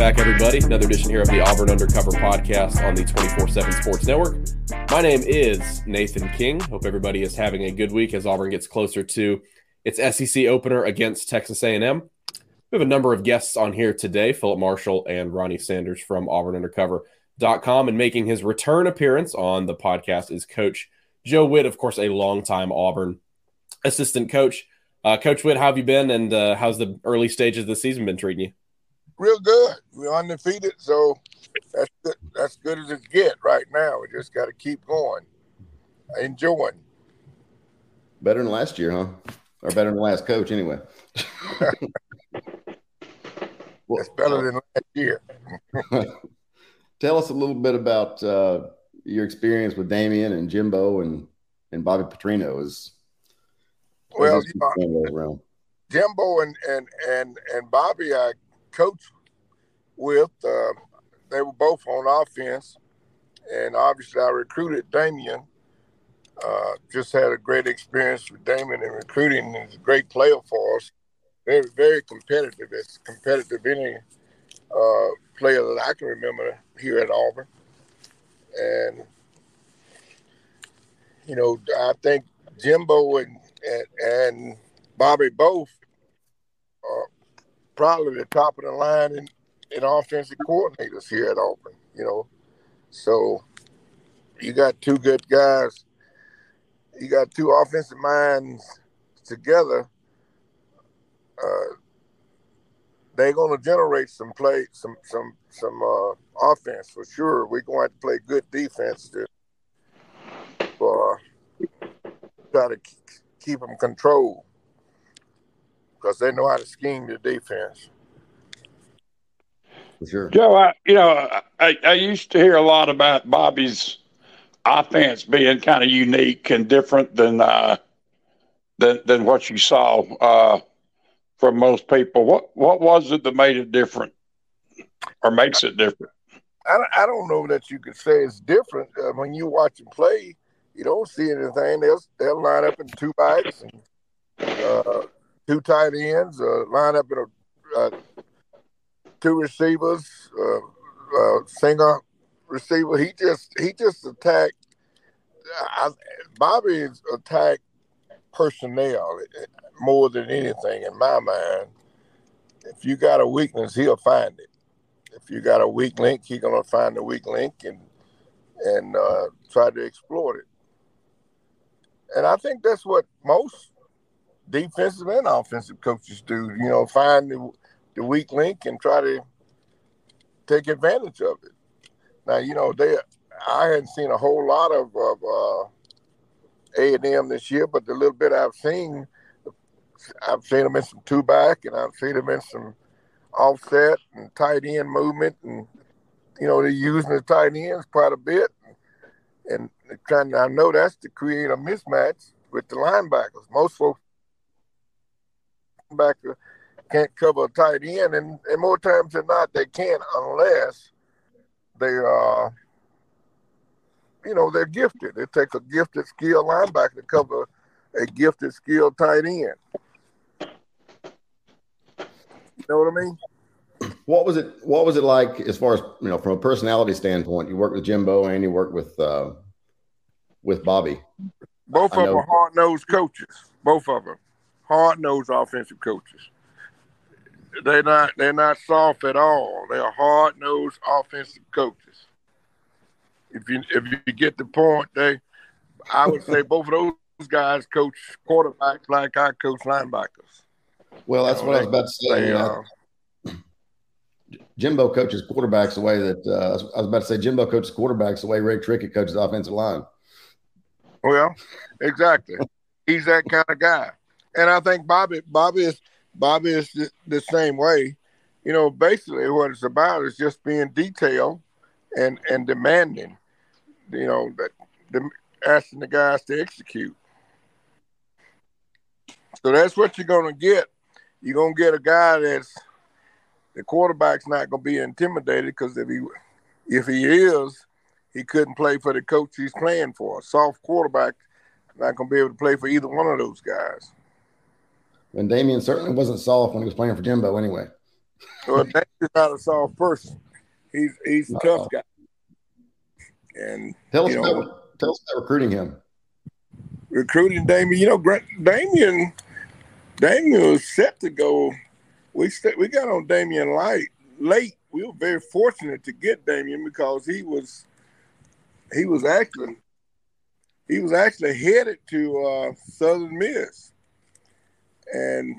Back, everybody. Another edition here of the Auburn Undercover podcast on the 24 7 Sports Network. My name is Nathan King. Hope everybody is having a good week as Auburn gets closer to its SEC opener against Texas A&M. We have a number of guests on here today, Phillip Marshall and Ronnie Sanders from AuburnUndercover.com. And making his return appearance on the podcast is Coach Joe Whitt, of course, a longtime Auburn assistant coach. Uh, coach Whitt, how have you been, and uh, how's the early stages of the season been treating you? Real good. We're undefeated, so that's good. That's good as it get right now. We just got to keep going, enjoying. Better than last year, huh? Or better than last coach, anyway. well, it's better than last year. tell us a little bit about uh, your experience with Dameyune and Jimbo and and Bobby Petrino. Is well, you know, Jimbo and and and and Bobby, I coach with. Uh, they were both on offense, and obviously I recruited Dameyune. Uh, just had a great experience with Dameyune in recruiting. He's a great player for us. Very, very competitive. It's competitive any uh, player that I can remember here at Auburn. And you know, I think Jimbo and and, and Bobby both probably the top of the line in, in offensive coordinators here at Auburn, you know. So you got two good guys. You got two offensive minds together. Uh, they're going to generate some play, some some some uh, offense for sure. We're going to, play good defense to uh, try to keep them controlled because they know how to scheme the defense. sure. Joe, I, you know, I, I used to hear a lot about Bobby's offense being kind of unique and different than uh, than than what you saw uh, from most people. What what was it that made it different, or makes it different? I, I don't know that you could say it's different. Uh, when you watch him play, you don't see anything. They'll they'll line up in two backs and uh, two tight ends, uh, line up in a uh, two receivers, uh, uh, single receiver. He just he just attacked. Bobby's attacked personnel more than anything in my mind. If you got a weakness, he'll find it. If you got a weak link, he's gonna find the weak link and and uh, try to exploit it. And I think that's what most defensive and offensive coaches do. You know, find the, the weak link and try to take advantage of it. Now, you know, they I hadn't seen a whole lot of, of uh, A and M this year, but the little bit I've seen, I've seen them in some two back, and I've seen them in some offset and tight end movement, and you know they're using the tight ends quite a bit, and trying. I know that's to create a mismatch with the linebackers. Most folks linebacker can't cover a tight end, and, and more times than not, they can't unless they are, uh, you know, they're gifted. It takes a gifted, skilled linebacker to cover a gifted, skilled tight end. You know what I mean? What was it? What was it like as far as you know, from a personality standpoint? You worked with Jimbo and you worked with uh, with Bobby. Both I of know. them are hard nosed coaches. Both of them hard nosed offensive coaches. They're not they're not soft at all. They're hard nosed offensive coaches. If you if you get the point, they I would say both of those guys coach quarterbacks like I coach linebackers. Well, that's you know, what I was about to say. They, uh, Jimbo coaches quarterbacks the way that uh, I was about to say Jimbo coaches quarterbacks the way Ray Trickett coaches offensive line. Well, exactly. He's that kind of guy, and I think Bobby Bobby is Bobby is the, the same way. You know, basically what it's about is just being detailed and and demanding. You know that the, asking the guys to execute. So that's what you're to get. You're to get a guy that's the quarterback's not to be intimidated because if he if he is, he couldn't play for the coach he's playing for. A soft quarterback not to be able to play for either one of those guys. And Dameyune certainly wasn't soft when he was playing for Jimbo anyway. well, Dameyune's not a soft person. He's he's a tough guy. And tell us, know, about, tell us about recruiting him. Recruiting Dameyune, you know, Dameyune, Dameyune was set to go. We st- we got on Dameyune light late. We were very fortunate to get Dameyune because he was he was actually he was actually headed to uh, Southern Miss, and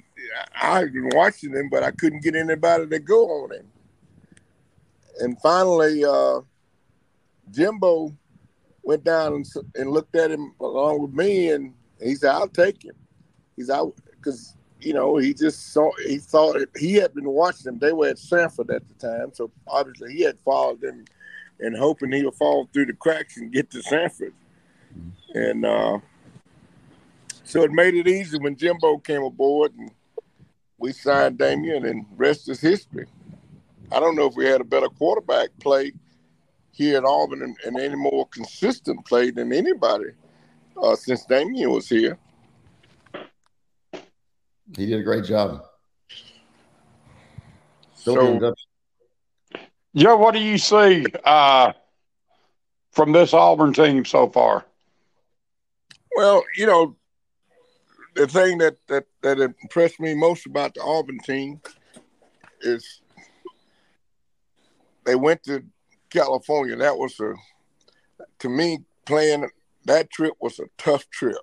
I've been watching him, but I couldn't get anybody to go on him. And finally, uh, Jimbo went down and, and looked at him along with me, and he said, "I'll take him." He's out because you know he just saw he thought he had been watching them. They were at Samford at the time, so obviously he had followed them and hoping he would fall through the cracks and get to Samford. And uh, so it made it easy when Jimbo came aboard and we signed Dameyune, and rest is history. I don't know if we had a better quarterback play here at Auburn and, and any more consistent play than anybody uh, since Dameyune was here. He did a great job. so, Joe, what do you see uh, from this Auburn team so far? Well, you know, the thing that, that, that impressed me most about the Auburn team is they went to California. That was a, to me, playing that trip was a tough trip.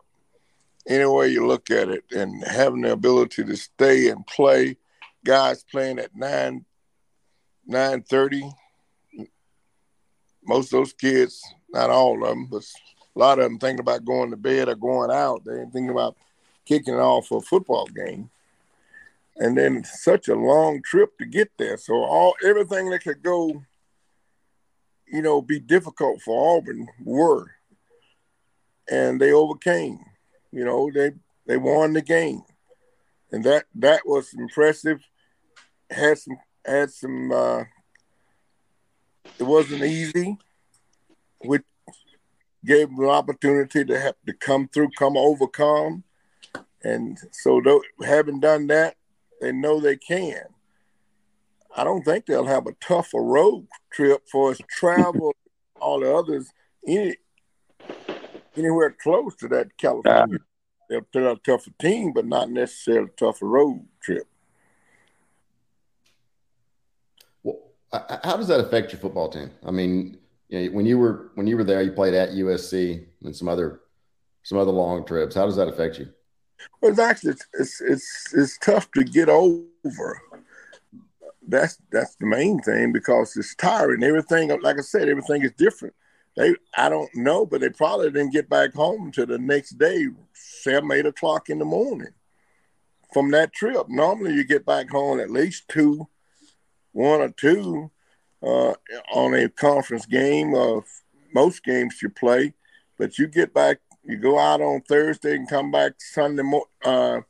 Any way you look at it, and having the ability to stay and play, guys playing at nine nine thirty. Most of those kids, not all of them, but a lot of them thinking about going to bed or going out. They ain't thinking about kicking off a football game. And then such a long trip to get there. So all everything that could go, you know, be difficult for Auburn were. And they overcame. You know, they they won the game. And that that was impressive. Had some had some. Uh, it wasn't easy, which gave them an opportunity to have to come through, come overcome, and so though, having done that, they know they can. I don't think they'll have a tougher road trip for us travel, all the others any anywhere close to that California. Uh. They'll put out a tougher team, but not necessarily a tougher road trip. Well, how does that affect your football team? I mean, you know, when you were when you were there, you played at USC and some other some other long trips. How does that affect you? Well, it's actually it's it's it's tough to get over. That's that's the main thing because it's tiring. Everything, like I said, everything is different. They, I don't know, but they probably didn't get back home to the next day, seven, eight o'clock in the morning from that trip. Normally, you get back home at least two one or two uh, on a conference game. Of most games you play, but you get back, you go out on Thursday and come back Sunday mo- uh,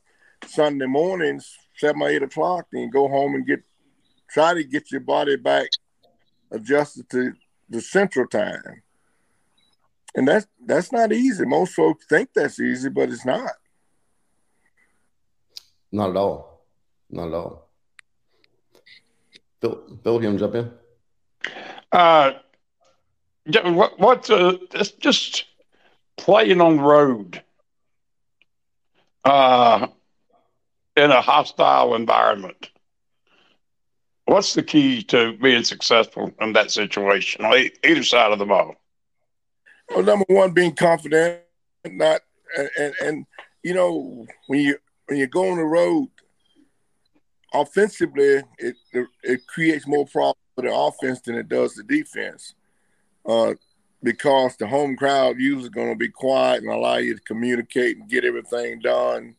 Sunday mornings, seven or eight o'clock, then you go home and get try to get your body back adjusted to the central time. And that's that's not easy. Most folks think that's easy, but it's not. Not at all. Not at all. Bill, Bill, you want to jump in? Uh, what, what's uh, just, just playing on the road uh, in a hostile environment? What's the key to being successful in that situation on either side of the ball? Well, number one, being confident, not and, and, and you know when you when you go on the road, offensively, it it creates more problems for the offense than it does the defense. Uh, because the home crowd usually going to be quiet and allow you to communicate and get everything done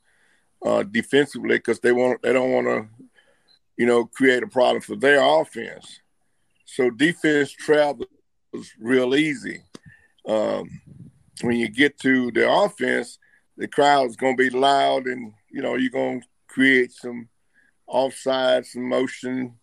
uh, defensively because they want they don't want to, you know, create a problem for their offense. So defense travels real easy. Um, when you get to the offense, the crowd's going to be loud, and you know you're going to create some offside, some motion,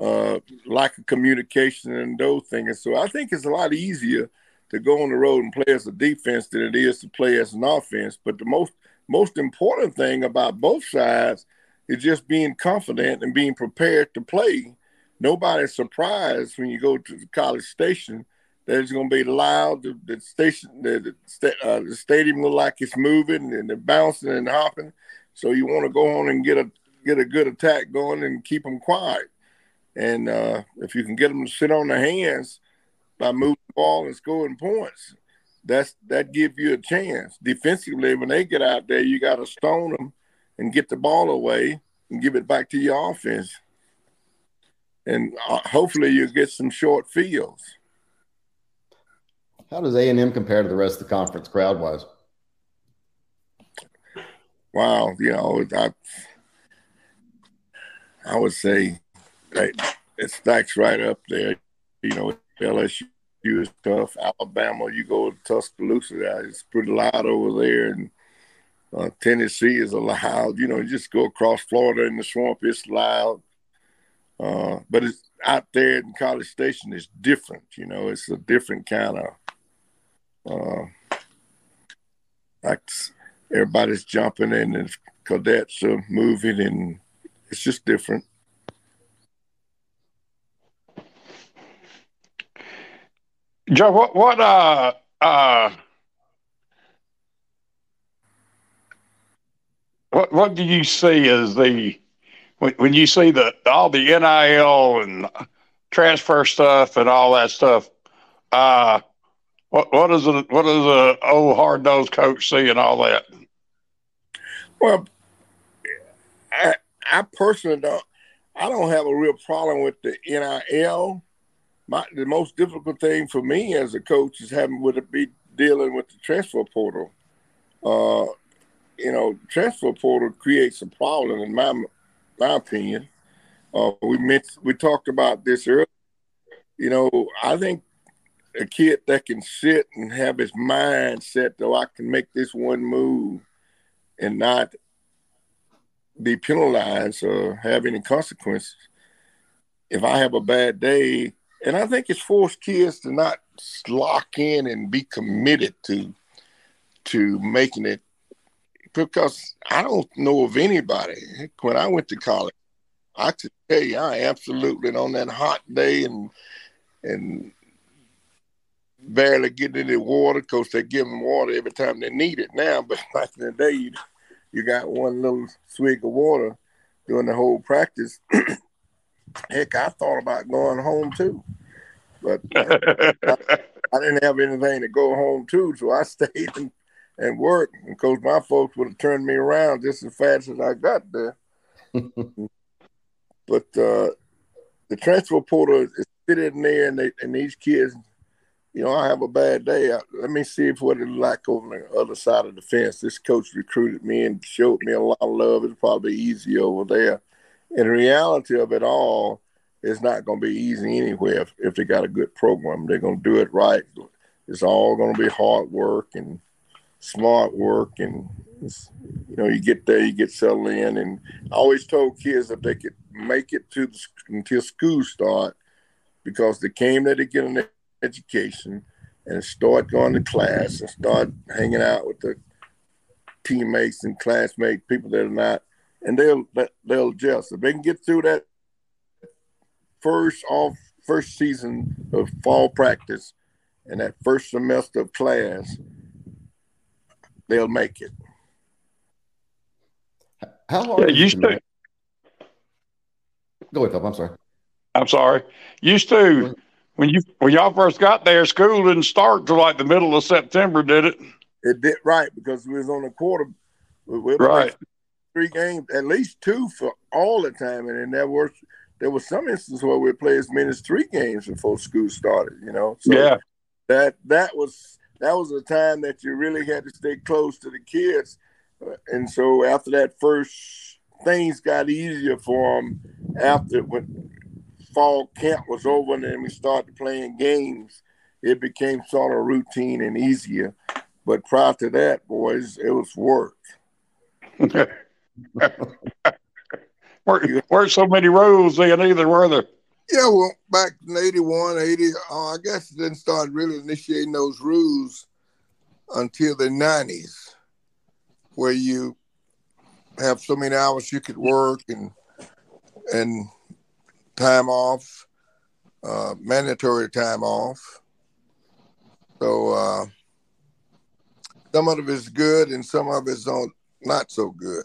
uh, lack of communication, and those things. And So I think it's a lot easier to go on the road and play as a defense than it is to play as an offense. But the most most important thing about both sides is just being confident and being prepared to play. Nobody's surprised when you go to the college station that it's going to be loud. The, the station, the, the, uh, the stadium look like it's moving and they're bouncing and hopping. So you want to go on and get a get a good attack going and keep them quiet. And uh, if you can get them to sit on their hands by moving the ball and scoring points, that's that gives you a chance. Defensively, when they get out there, you got to stone them and get the ball away and give it back to your offense. And uh, hopefully, you get some short fields. How does A and M compare to the rest of the conference crowd wise? Wow, you know, I I would say it stacks right up there. You know, LSU is tough. Alabama, you go to Tuscaloosa, it's pretty loud over there, and uh, Tennessee is a loud. You know, you just go across Florida in the swamp, it's loud. Uh, but it's out there in College Station, it's different. You know, it's a different kind of. Uh, like everybody's jumping in, and cadets are moving, and it's just different. Joe, what what uh uh what what do you see as the when, when you see the all the NIL and transfer stuff and all that stuff? Uh, what what is it? What does a old hard nosed coach see and all that? Well, I I personally don't. I don't have a real problem with the NIL my the most difficult thing for me as a coach is having would it be dealing with the transfer portal. Uh, you know, transfer portal creates a problem in my my opinion. Uh, we we talked about this earlier. You know, I think a kid that can sit and have his mind set though I can make this one move and not be penalized or have any consequences. If I have a bad day, and I think it's forced kids to not lock in and be committed to to making it because I don't know of anybody when I went to college. I could tell you, I absolutely on that hot day and and barely getting any water because they give them water every time they need it now. But back in the day, you, you got one little swig of water during the whole practice. heck, I thought about going home too, but I, I, didn't have anything to go home to, so I stayed and, and worked. Because my folks would have turned me around just as fast as I got there. but uh, the transfer portal is sitting there, and, they, and these kids, you know, I have a bad day. I, let me see if what it's like over the other side of the fence. This coach recruited me and showed me a lot of love. It's probably easy over there in reality of it all, it's not going to be easy anywhere if, if they got a good program. They're going to do it right. It's all going to be hard work and smart work. And, you know, you get there, you get settled in. And I always told kids that they could make it to the, until school start because they came there to get an education and start going to class and start hanging out with the teammates and classmates, people that are not and they'll they'll adjust. If they can get through that first off first season of fall practice and that first semester of class, they'll make it. How hard? Yeah, used to. Go ahead, Phil. I'm sorry. I'm sorry. Used to when you when y'all first got there, school didn't start till like the middle of September, did it? It did right because we was on a quarter. We, right three games, at least two for all the time, and then there were there was some instances where we played as many as three games before school started. You know, so, yeah. that that was that was a time that you really had to stay close to the kids, and so after that first, things got easier for them after when fall camp was over and then we started playing games. It became sort of routine and easier. But prior to that, boys, it was work. were, weren't so many rules then either, were there? Yeah, well, back in 81, 80, uh, I guess it didn't start really initiating those rules until the 90s, where you have so many hours you could work and and time off, uh, mandatory time off. So uh, some of it is good and some of it's not so good.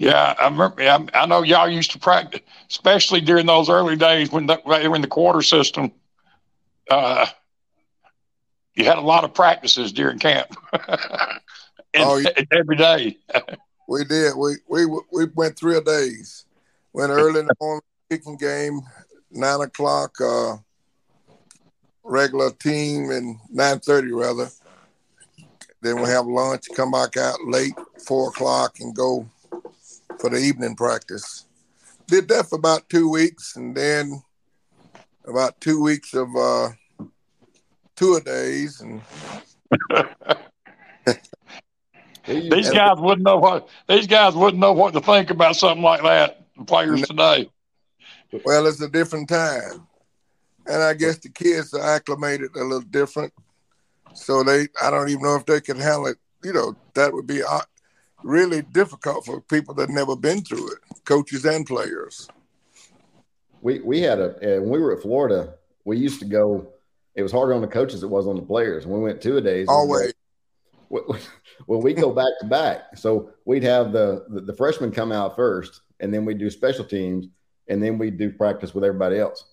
Yeah, I remember. I, know y'all used to practice, especially during those early days when the, they were in the quarter system. Uh, you had a lot of practices during camp, and, oh, yeah. every day. we did. We we we went three days. Went early in the morning kicking game, nine o'clock. Uh, regular team, and nine thirty rather. Then we'll have lunch. Come back out late, four o'clock, and go for the evening practice. Did that for about two weeks, and then about two weeks of uh, tour days, and these guys wouldn't know what these guys wouldn't know what to think about something like that. The players today. Well, it's a different time, and I guess the kids are acclimated a little different. So they, I don't even know if they can handle it. You know, that would be uh, really difficult for people that never been through it, coaches and players. We we had a uh, when we were at Florida, we used to go. It was harder on the coaches it was on the players. We went two a days. Always. Well, we go back to back. So we'd have the, the, the freshmen come out first, and then we do special teams, and then we do practice with everybody else.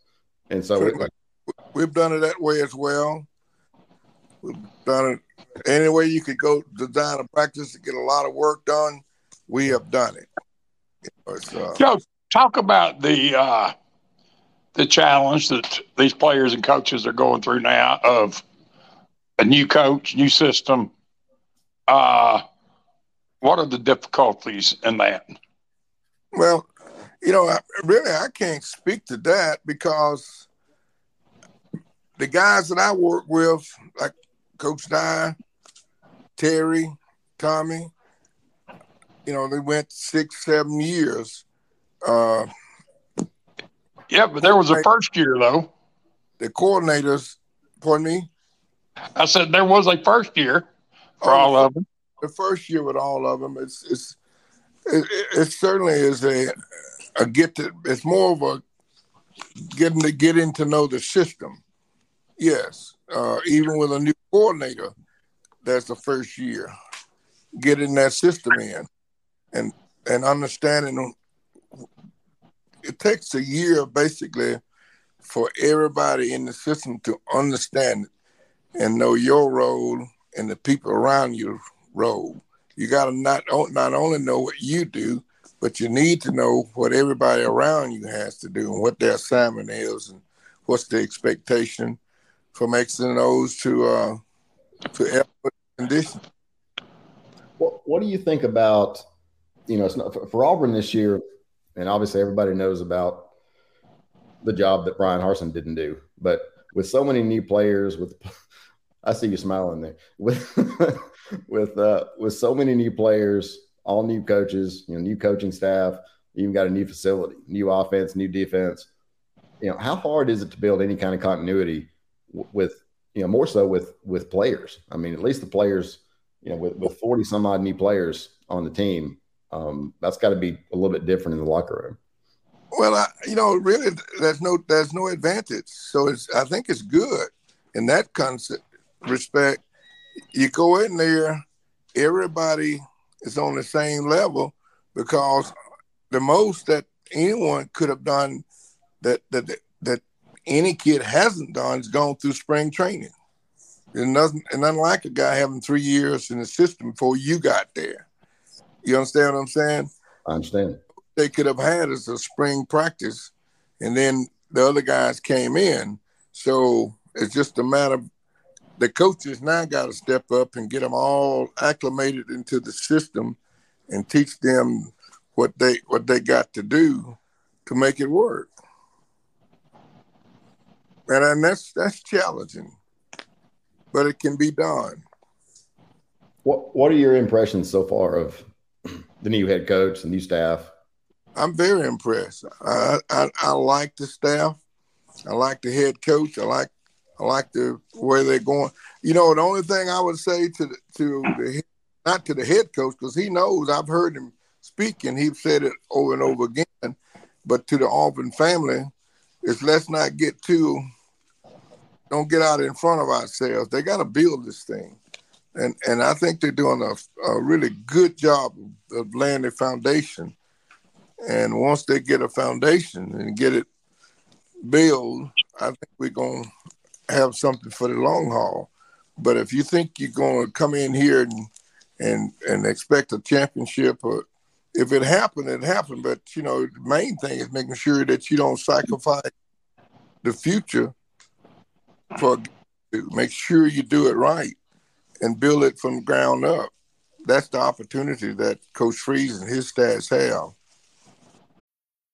And so we, we've done it that way as well. We've done it any way you could go design a practice to get a lot of work done, we have done it. uh, Joe, talk about the uh, the challenge that these players and coaches are going through now of a new coach, new system. Uh, what are the difficulties in that? Well, you know, I, really, I can't speak to that because the guys that I work with, like Coach Dye, Terry, Tommy. You know, they went six, seven years. Uh, yeah, but there was a first year though. The coordinators, pardon me. I said there was a first year for oh, all of them. The first year with all of them, it's it's it, it certainly is a a get to. It's more of a getting to getting to know the system. Yes, uh, even with a new coordinator, that's the first year. Getting that system in and and understanding it takes a year basically for everybody in the system to understand it and know your role and the people around your role. You got to not not only know what you do, but you need to know what everybody around you has to do and what their assignment is and what's the expectation from X and to uh, to condition. What, what do you think about, you know, it's not, for, for Auburn this year, and obviously everybody knows about the job that Bryan Harsin didn't do, but with so many new players, with I see you smiling there with with uh, with so many new players, all new coaches, you know, new coaching staff, even got a new facility, new offense, new defense. You know, how hard is it to build any kind of continuity with you know, more so with with players. I mean, at least the players, you know, with with forty some odd new players on the team, um, that's got to be a little bit different in the locker room. Well, I, you know, really, there's no there's no advantage. So it's I think it's good in that concept respect. You go in there, everybody is on the same level because the most that anyone could have done that that that any kid hasn't done is gone through spring training. And nothing, and unlike a guy having three years in the system before you got there. You understand what I'm saying? I understand. They could have had as a spring practice, and then the other guys came in. So it's just a matter of the coaches now got to step up and get them all acclimated into the system and teach them what they what they got to do to make it work. And, that's that's challenging, but it can be done. What What are your impressions so far of the new head coach, the new staff? I'm very impressed. I, I, I like the staff. I like the head coach. I like I like the way they're going. You know, the only thing I would say to the, to the not to the head coach because he knows I've heard him speak and he's said it over and over again. But to the Auburn family, is let's not get too don't get out in front of ourselves. They got to build this thing, and and I think they're doing a, a really good job of laying the foundation. And once they get a foundation and get it built, I think we're gonna have something for the long haul. But if you think you're gonna come in here and and and expect a championship or if it happened, it happened. But you know, the main thing is making sure that you don't sacrifice the future for make sure you do it right and build it from ground up. That's the opportunity that Coach Freeze and his staff have.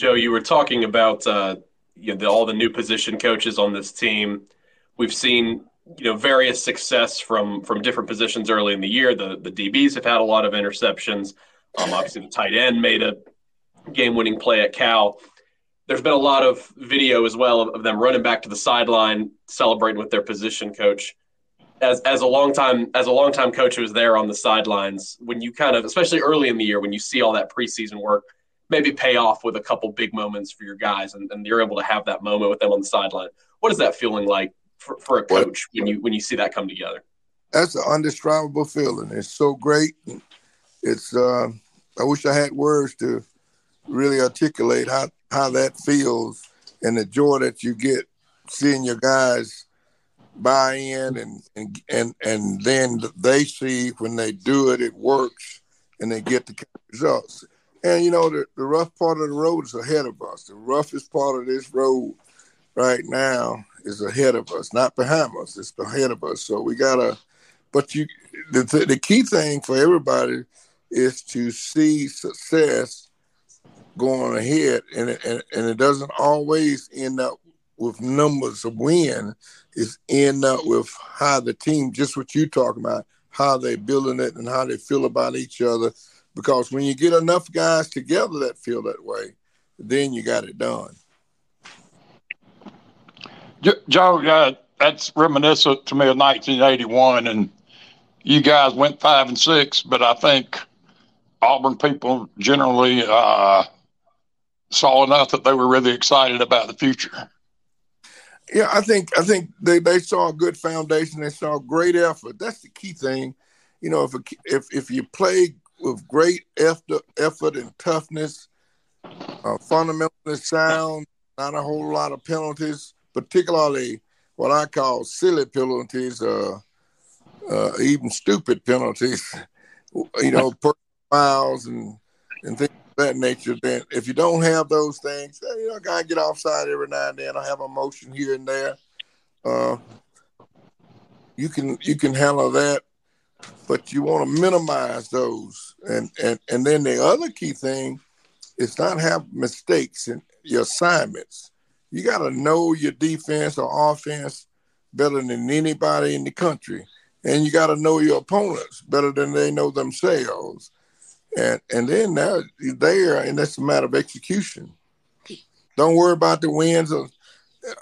Joe, you were talking about uh, you know, the, all the new position coaches on this team. We've seen you know various success from from different positions early in the year. The the DBs have had a lot of interceptions. Um, obviously, the tight end made a game-winning play at Cal. There's been a lot of video as well of, of them running back to the sideline, celebrating with their position coach. As as a long time as a long time coach who was there on the sidelines, when you kind of, especially early in the year, when you see all that preseason work maybe pay off with a couple big moments for your guys, and, and you're able to have that moment with them on the sideline. What is that feeling like for, for a coach when you when you see that come together? That's an undescribable feeling. It's so great. It's uh, I wish I had words to really articulate how how that feels and the joy that you get seeing your guys buy in and and and, and then they see when they do it it works and they get the results and you know, the, the rough part of the road is ahead of us. The roughest part of this road right now is ahead of us, not behind us. It's ahead of us. So we gotta. But you, the the key thing for everybody is to see success going ahead, and it, and, and it doesn't always end up with numbers of win. It's end up with how the team, just what you talking about, how they building it and how they feel about each other because when you get enough guys together that feel that way, then you got it done. Joe, uh, that's reminiscent to me of 1981, and you guys went five and six, but I think Auburn people generally uh, saw enough that they were really excited about the future. Yeah, I think I think they, they saw a good foundation. They saw great effort. That's the key thing. You know, if a, if if you play with great effort, effort and toughness, uh, fundamentally sound, not a whole lot of penalties, particularly what I call silly penalties, uh, uh, even stupid penalties, you know, fouls and, and things of that nature. Then if you don't have those things, you know, gotta get offside every now and then. I have a motion here and there. Uh, you can you can handle that but you want to minimize those. And, and, and then the other key thing is not have mistakes in your assignments. you got to know your defense or offense better than anybody in the country, and you got to know your opponents better than they know themselves. And and then now there, and that's a matter of execution. Don't worry about the wins or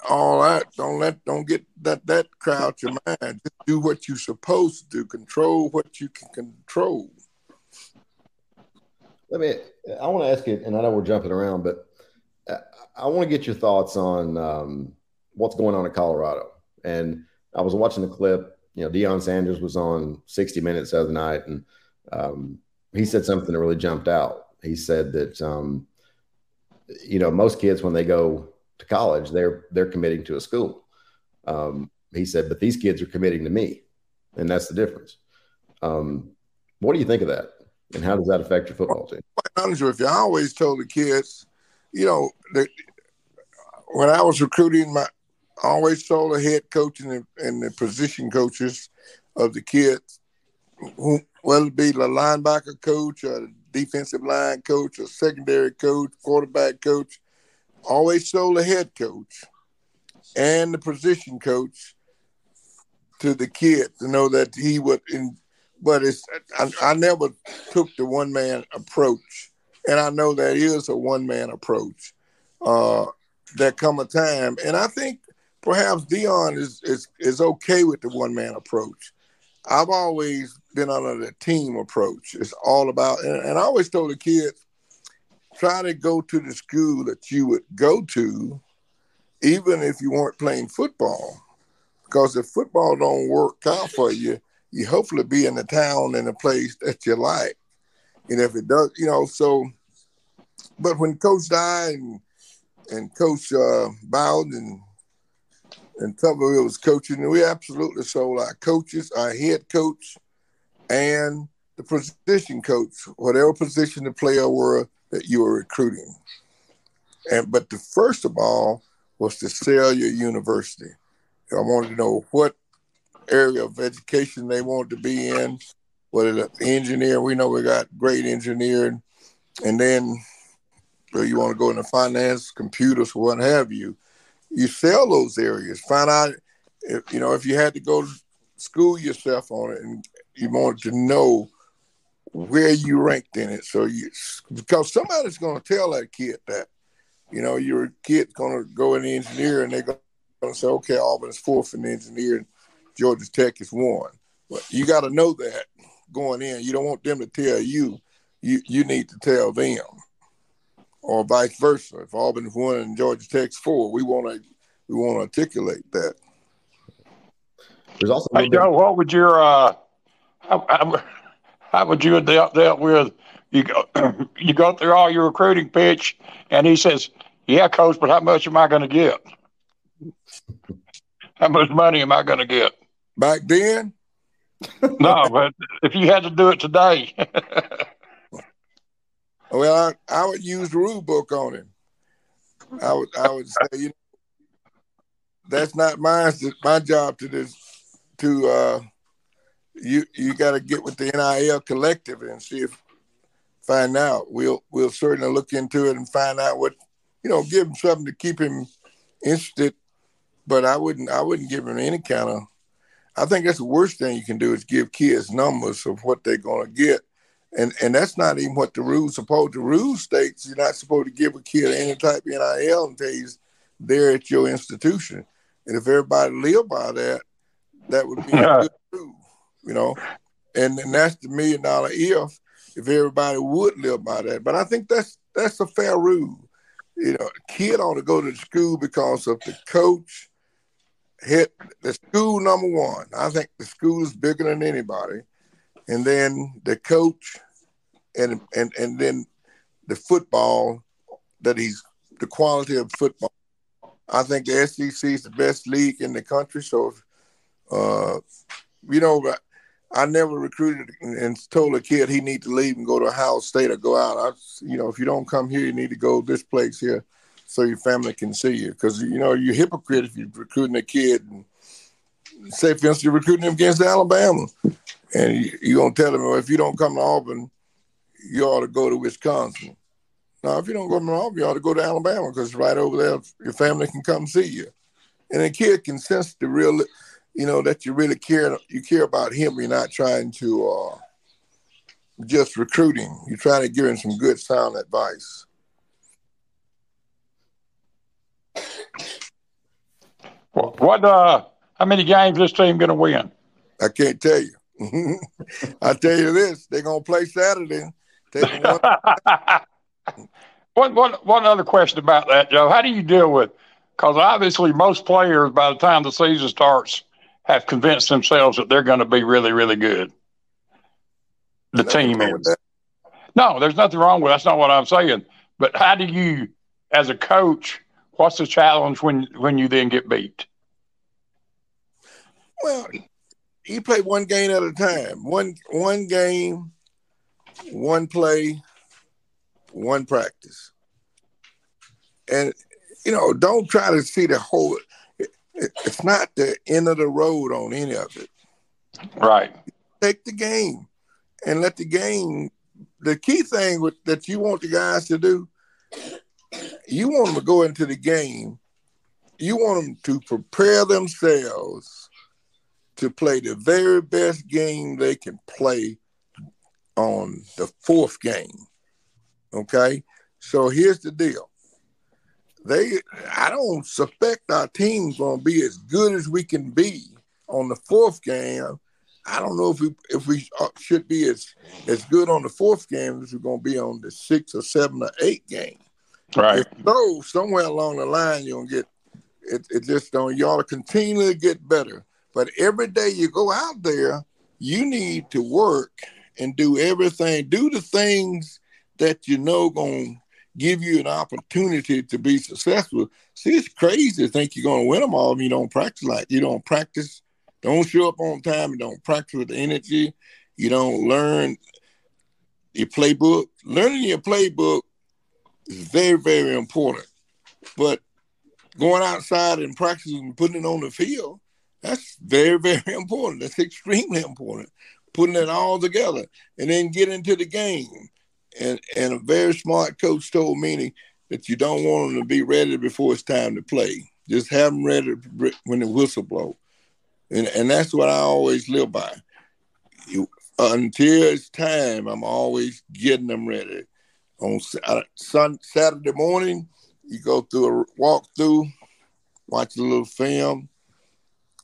all that. Don't let don't get that that crowd your mind. Just do what you're supposed to do. Control what you can control. Let me. I want to ask you, and I know we're jumping around, but I want to get your thoughts on um, what's going on in Colorado. And I was watching the clip. You know, Deion Sanders was on 60 Minutes the other night, and um, he said something that really jumped out. He said that um, you know most kids when they go to college, they're they're committing to a school. Um, he said, but these kids are committing to me, and that's the difference. Um, what do you think of that, and how does that affect your football team? Quite honest with you, I always told the kids, you know, when I was recruiting, my I always told the head coach and the, and the position coaches of the kids, who, whether it be the linebacker coach or defensive line coach or secondary coach, quarterback coach, always told the head coach and the position coach to the kid to know that he would in but it's I, I never took the one man approach. And i know that is a one man approach uh there come a time. And i think perhaps Deion is is is okay with the one man approach. I've always been under the team approach. It's all about and, and i always told the kids try to go to the school that you would go to, even if you weren't playing football. Because if football don't work out for you, you hopefully be in the town and a place that you like. And if it does, you know, so but when Coach Dye and and Coach uh, Bowden and and Tuberville was coaching, we absolutely sold our coaches, our head coach, and the position coach, whatever position the player were, that you were recruiting. And but the first of all was to sell your university. I wanted to know what area of education they wanted to be in, whether the engineer, we know we got great engineering, and then so you want to go into finance, computers, what have you. You sell those areas. Find out if you know if you had to go to school yourself on it, and you wanted to know where you ranked in it. So you because somebody's going to tell that kid that, you know, your kid's going to go in the engineer and they're going to say, okay, Auburn's fourth in the engineer and Georgia Tech is one. But you got to know that going in. You don't want them to tell you. You you need to tell them, or vice versa. If Auburn's one and Georgia Tech's four, we want to we want to articulate that. There's also hey, Joe, what would your uh, I, I, how would you have dealt, dealt with you go you go through all your recruiting pitch and he says, Yeah, coach, but how much am I gonna get? how much money am I gonna get? Back then? no, but if you had to do it today. well, I, I would use the rule book on him. I would I would say, you know, that's not mine. My job to this to uh, you you got to get with the NIL collective and see if find out. We'll we'll certainly look into it and find out what you know. Give him something to keep him interested. But I wouldn't I wouldn't give him any kind of. I think that's the worst thing you can do is give kids numbers of what they're going to get, and and that's not even what the rules supposed. The rules states you're not supposed to give a kid any type of NIL until he's there at your institution. And if everybody live by that, that would be you know, and, and that's the million dollar if if everybody would live by that. But I think that's that's a fair rule. You know, kid ought to go to school because of the coach. Hit the school number one. I think the school is bigger than anybody, and then the coach, and and and then the football that he's the quality of football. I think the SEC is the best league in the country. So, uh, you know, I never recruited and told a kid he need to leave and go to Ohio State or go out. I, you know, if you don't come here, you need to go this place here, so your family can see you. Because you know you're hypocrite if you're recruiting a kid and say, for instance, you're recruiting him against Alabama, and you, you're gonna tell him, well, if you don't come to Auburn, you ought to go to Wisconsin. Now, if you don't go to Monrovia, you ought to go to Alabama because right over there, your family can come see you, and a kid can sense the real, you know, that you really care. You care about him. You're not trying to uh, just recruiting. You're trying to give him some good, sound advice. What? Uh, how many games this team going to win? I can't tell you. I tell you this: they're going to play Saturday. one, one, one other question about that, Joe. How do you deal with? Because obviously, most players, by the time the season starts, have convinced themselves that they're going to be really, really good. The team is. No, there's nothing wrong with. That's not what I'm saying. But how do you, as a coach, what's the challenge when when you then get beat? Well, you play one game at a time. One one game, one play, one practice. And you know, don't try to see the whole it's not the end of the road on any of it. Right. Take the game and let the game the key thing with, that you want the guys to do you want them to go into the game you want them to prepare themselves to play the very best game they can play on the fourth game. Okay? So here's the deal. They I don't suspect our team's gonna be as good as we can be on the fourth game. I don't know if we if we uh, should be as as good on the fourth game as we're gonna be on the sixth or seven or eight game. Right. If so somewhere along the line you're gonna get it, it just don't you ought to continue to get better. But every day you go out there, you need to work and do everything, do the things that you know going to give you an opportunity to be successful. See, it's crazy to think you're going to win them all if you don't practice like you don't practice, don't show up on time, you don't practice with energy, you don't learn your playbook. Learning your playbook is very, very important. But going outside and practicing and putting it on the field, that's very, very important. That's extremely important. Putting it all together and then get into the game. And and a very smart coach told me that you don't want them to be ready before it's time to play. Just have them ready when the whistle blow. And and that's what I always live by. You, until it's time, I'm always getting them ready. On sun, Saturday morning, you go through a walk through, watch a little film,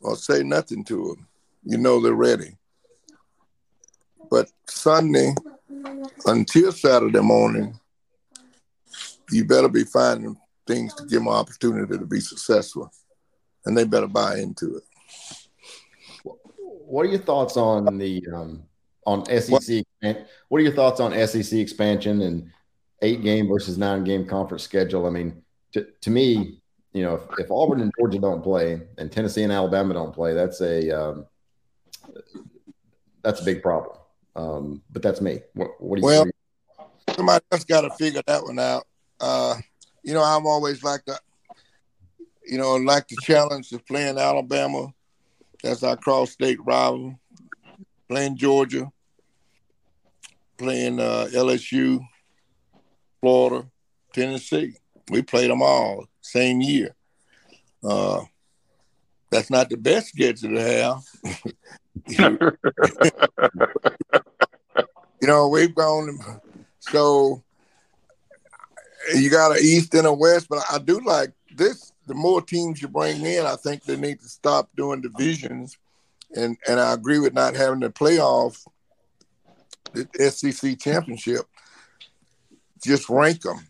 or say nothing to them. You know they're ready. But Sunday until Saturday morning, you better be finding things to give them opportunity to be successful, and they better buy into it. What are your thoughts on the um, on SEC? What? what are your thoughts on SEC expansion and eight game versus nine game conference schedule? I mean, to, to me, you know, if, if, Auburn and Georgia don't play and Tennessee and Alabama don't play, that's a um, that's a big problem. Um, but that's me. What, what do you? Well, somebody else got to figure that one out. Uh, you know, I'm always like the, you know, like the challenge of playing Alabama. That's our cross-state rival. Playing Georgia, playing uh, LSU, Florida, Tennessee. We played them all same year. Uh, that's not the best schedule to have. you know, we've gone so you got an east and a west, but I do like this. The more teams you bring in, I think they need to stop doing divisions, and and I agree with not having the playoffs, the SEC championship. Just rank them.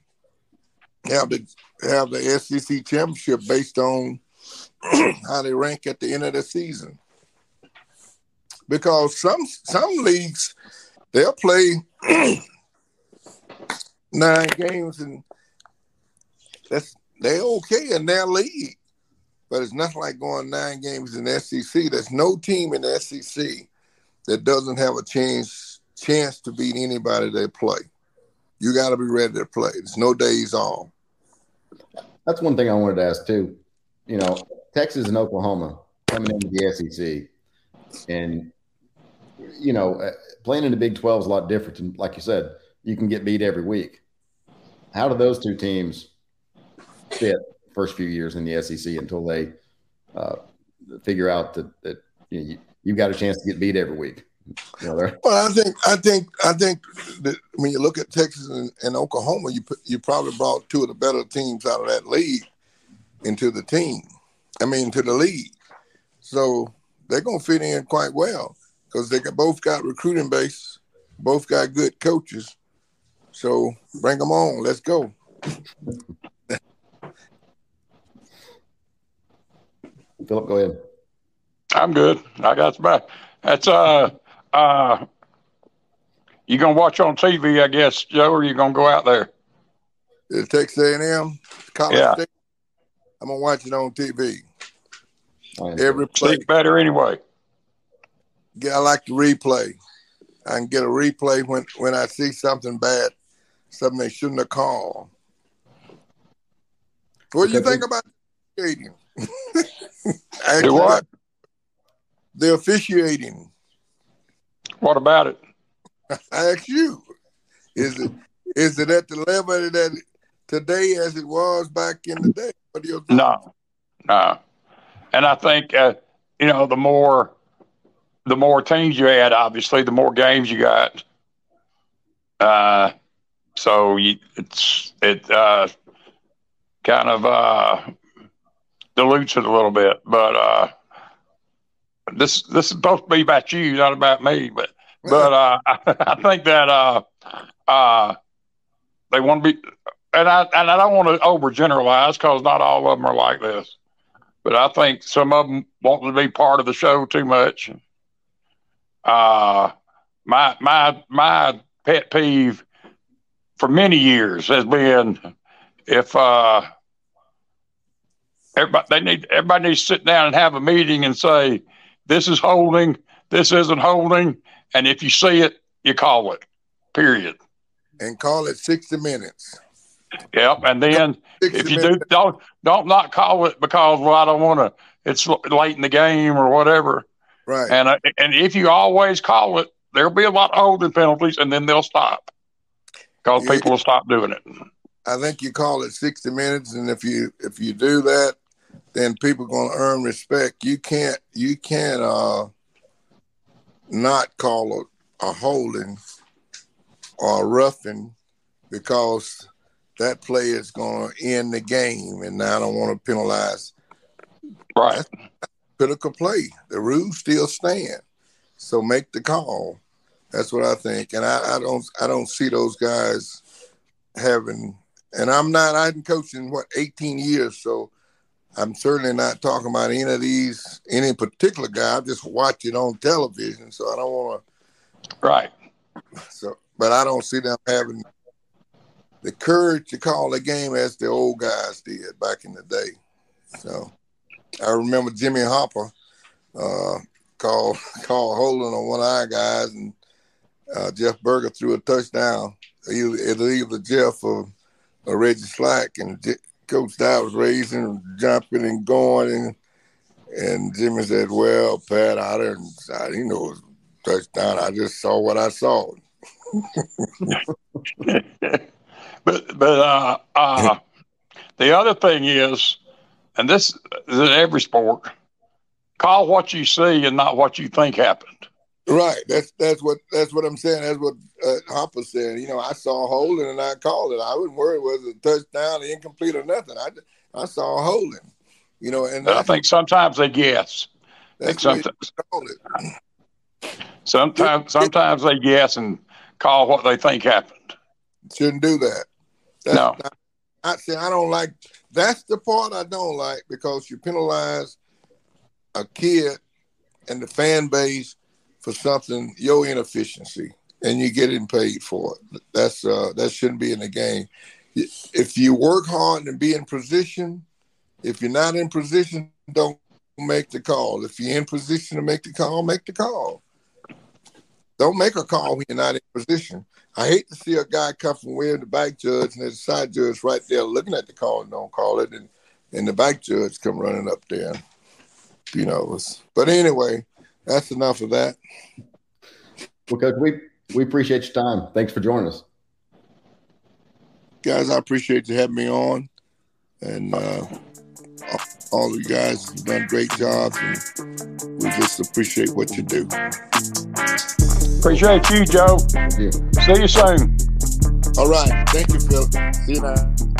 Have the have the SEC championship based on how they rank at the end of the season. Because some some leagues they'll play nine games and that's they're okay in their league. But it's nothing like going nine games in the SEC. There's no team in the SEC that doesn't have a chance chance to beat anybody they play. You got to be ready to play. There's no days off. That's one thing I wanted to ask too. You know, Texas and Oklahoma coming into the SEC, and you know, uh, playing in the Big Twelve is a lot different. And like you said, you can get beat every week. how do those two teams fit first few years in the SEC until they uh, figure out that, that you know, you, you've got a chance to get beat every week? You know, well, I think I think I think that when you look at Texas and, and Oklahoma, you you probably brought two of the better teams out of that league into the team. I mean, to the league. So they're gonna fit in quite well because they got, both got recruiting base, both got good coaches. So bring them on. Let's go. Phillip, go ahead. I'm good. I got back. That's uh uh you gonna watch on TV, I guess, Joe, or you gonna go out there? The Texas A&M, College Yeah. State. I'm gonna watch it on TV. Every play, Sleep better anyway. Yeah, I like to replay. I can get a replay when when I see something bad, something they shouldn't have called. What do you think about officiating? Do Actually, what? The officiating. What about it? I ask you, is it is it at the level that today as it was back in the day? What do you think? No, no. And I think uh, you know the more the more teams you add, obviously, the more games you got. Uh, so you, it's it uh, kind of uh, dilutes it a little bit, but uh, this this is supposed to be about you, not about me. But but uh, I think that uh, uh, they want to be, and I and I don't want to overgeneralize because not all of them are like this. But I think some of them want to be part of the show too much. Uh, my my my pet peeve for many years has been if uh, everybody they need everybody needs to sit down and have a meeting and say this is holding, this isn't holding, and if you see it, you call it. Period. and call it sixty minutes. Yep. And then if you do don't don't not call it because well I don't want to it's late in the game or whatever. Right? And uh, and if you always call it, there'll be a lot of holding penalties, and then they'll stop because Yeah. people will stop doing it. I think you call it 60 minutes, and if you if you do that, then people going to earn respect. You can't you can't uh not call a, a holding or a roughing because that play is going to end the game, and I don't want to penalize Right. Critical play. The rules still stand, so make the call. That's what I think, and I, I don't I don't see those guys having. And I'm not. I've been coaching what 18 years, so I'm certainly not talking about any of these any particular guy. I just watch it on television, so I don't want to. Right. So, but I don't see them having the courage to call the game as the old guys did back in the day. So I remember Jimmy Hopper uh, called called holding on one our guys, and uh, Jeff Burger threw a touchdown. Either, either either Jeff or, or Reggie Slack, and J- Coach Dye was raising, jumping, and going, and and Jimmy said, "Well, Pat, I didn't, I didn't know it was touchdown. I just saw what I saw." but but uh, uh, the other thing is, and this is in every sport, call what you see and not what you think happened. Right. That's that's what that's what I'm saying. That's what uh, Hopper said. You know, I saw a holding and I called it. I wasn't worried whether it was a touchdown, incomplete, or nothing. I I saw a holding. You know, and I think sometimes they guess. That's sometimes call it. sometimes sometimes they guess and call what they think happened. Shouldn't do that. That's No. not, I say I don't like. That's the part I don't like because you penalize a kid and the fan base for something your inefficiency, and you're getting paid for it. That's uh, that shouldn't be in the game. If you work hard and be in position, if you're not in position, don't make the call. If you're in position to make the call, make the call. Don't make a call when you're not in position. I hate to see a guy come from in the back judge and there's a side judge right there looking at the call and don't call it, and, and the back judge come running up there. You know, it's, but anyway, that's enough of that. Well, Coach, we, we appreciate your time. Thanks for joining us. guys, I appreciate you having me on, and uh, all of you guys have done great jobs, and we just appreciate what you do. Appreciate you, Joe. Thank you. See you soon. All right, thank you, Phil. See you now.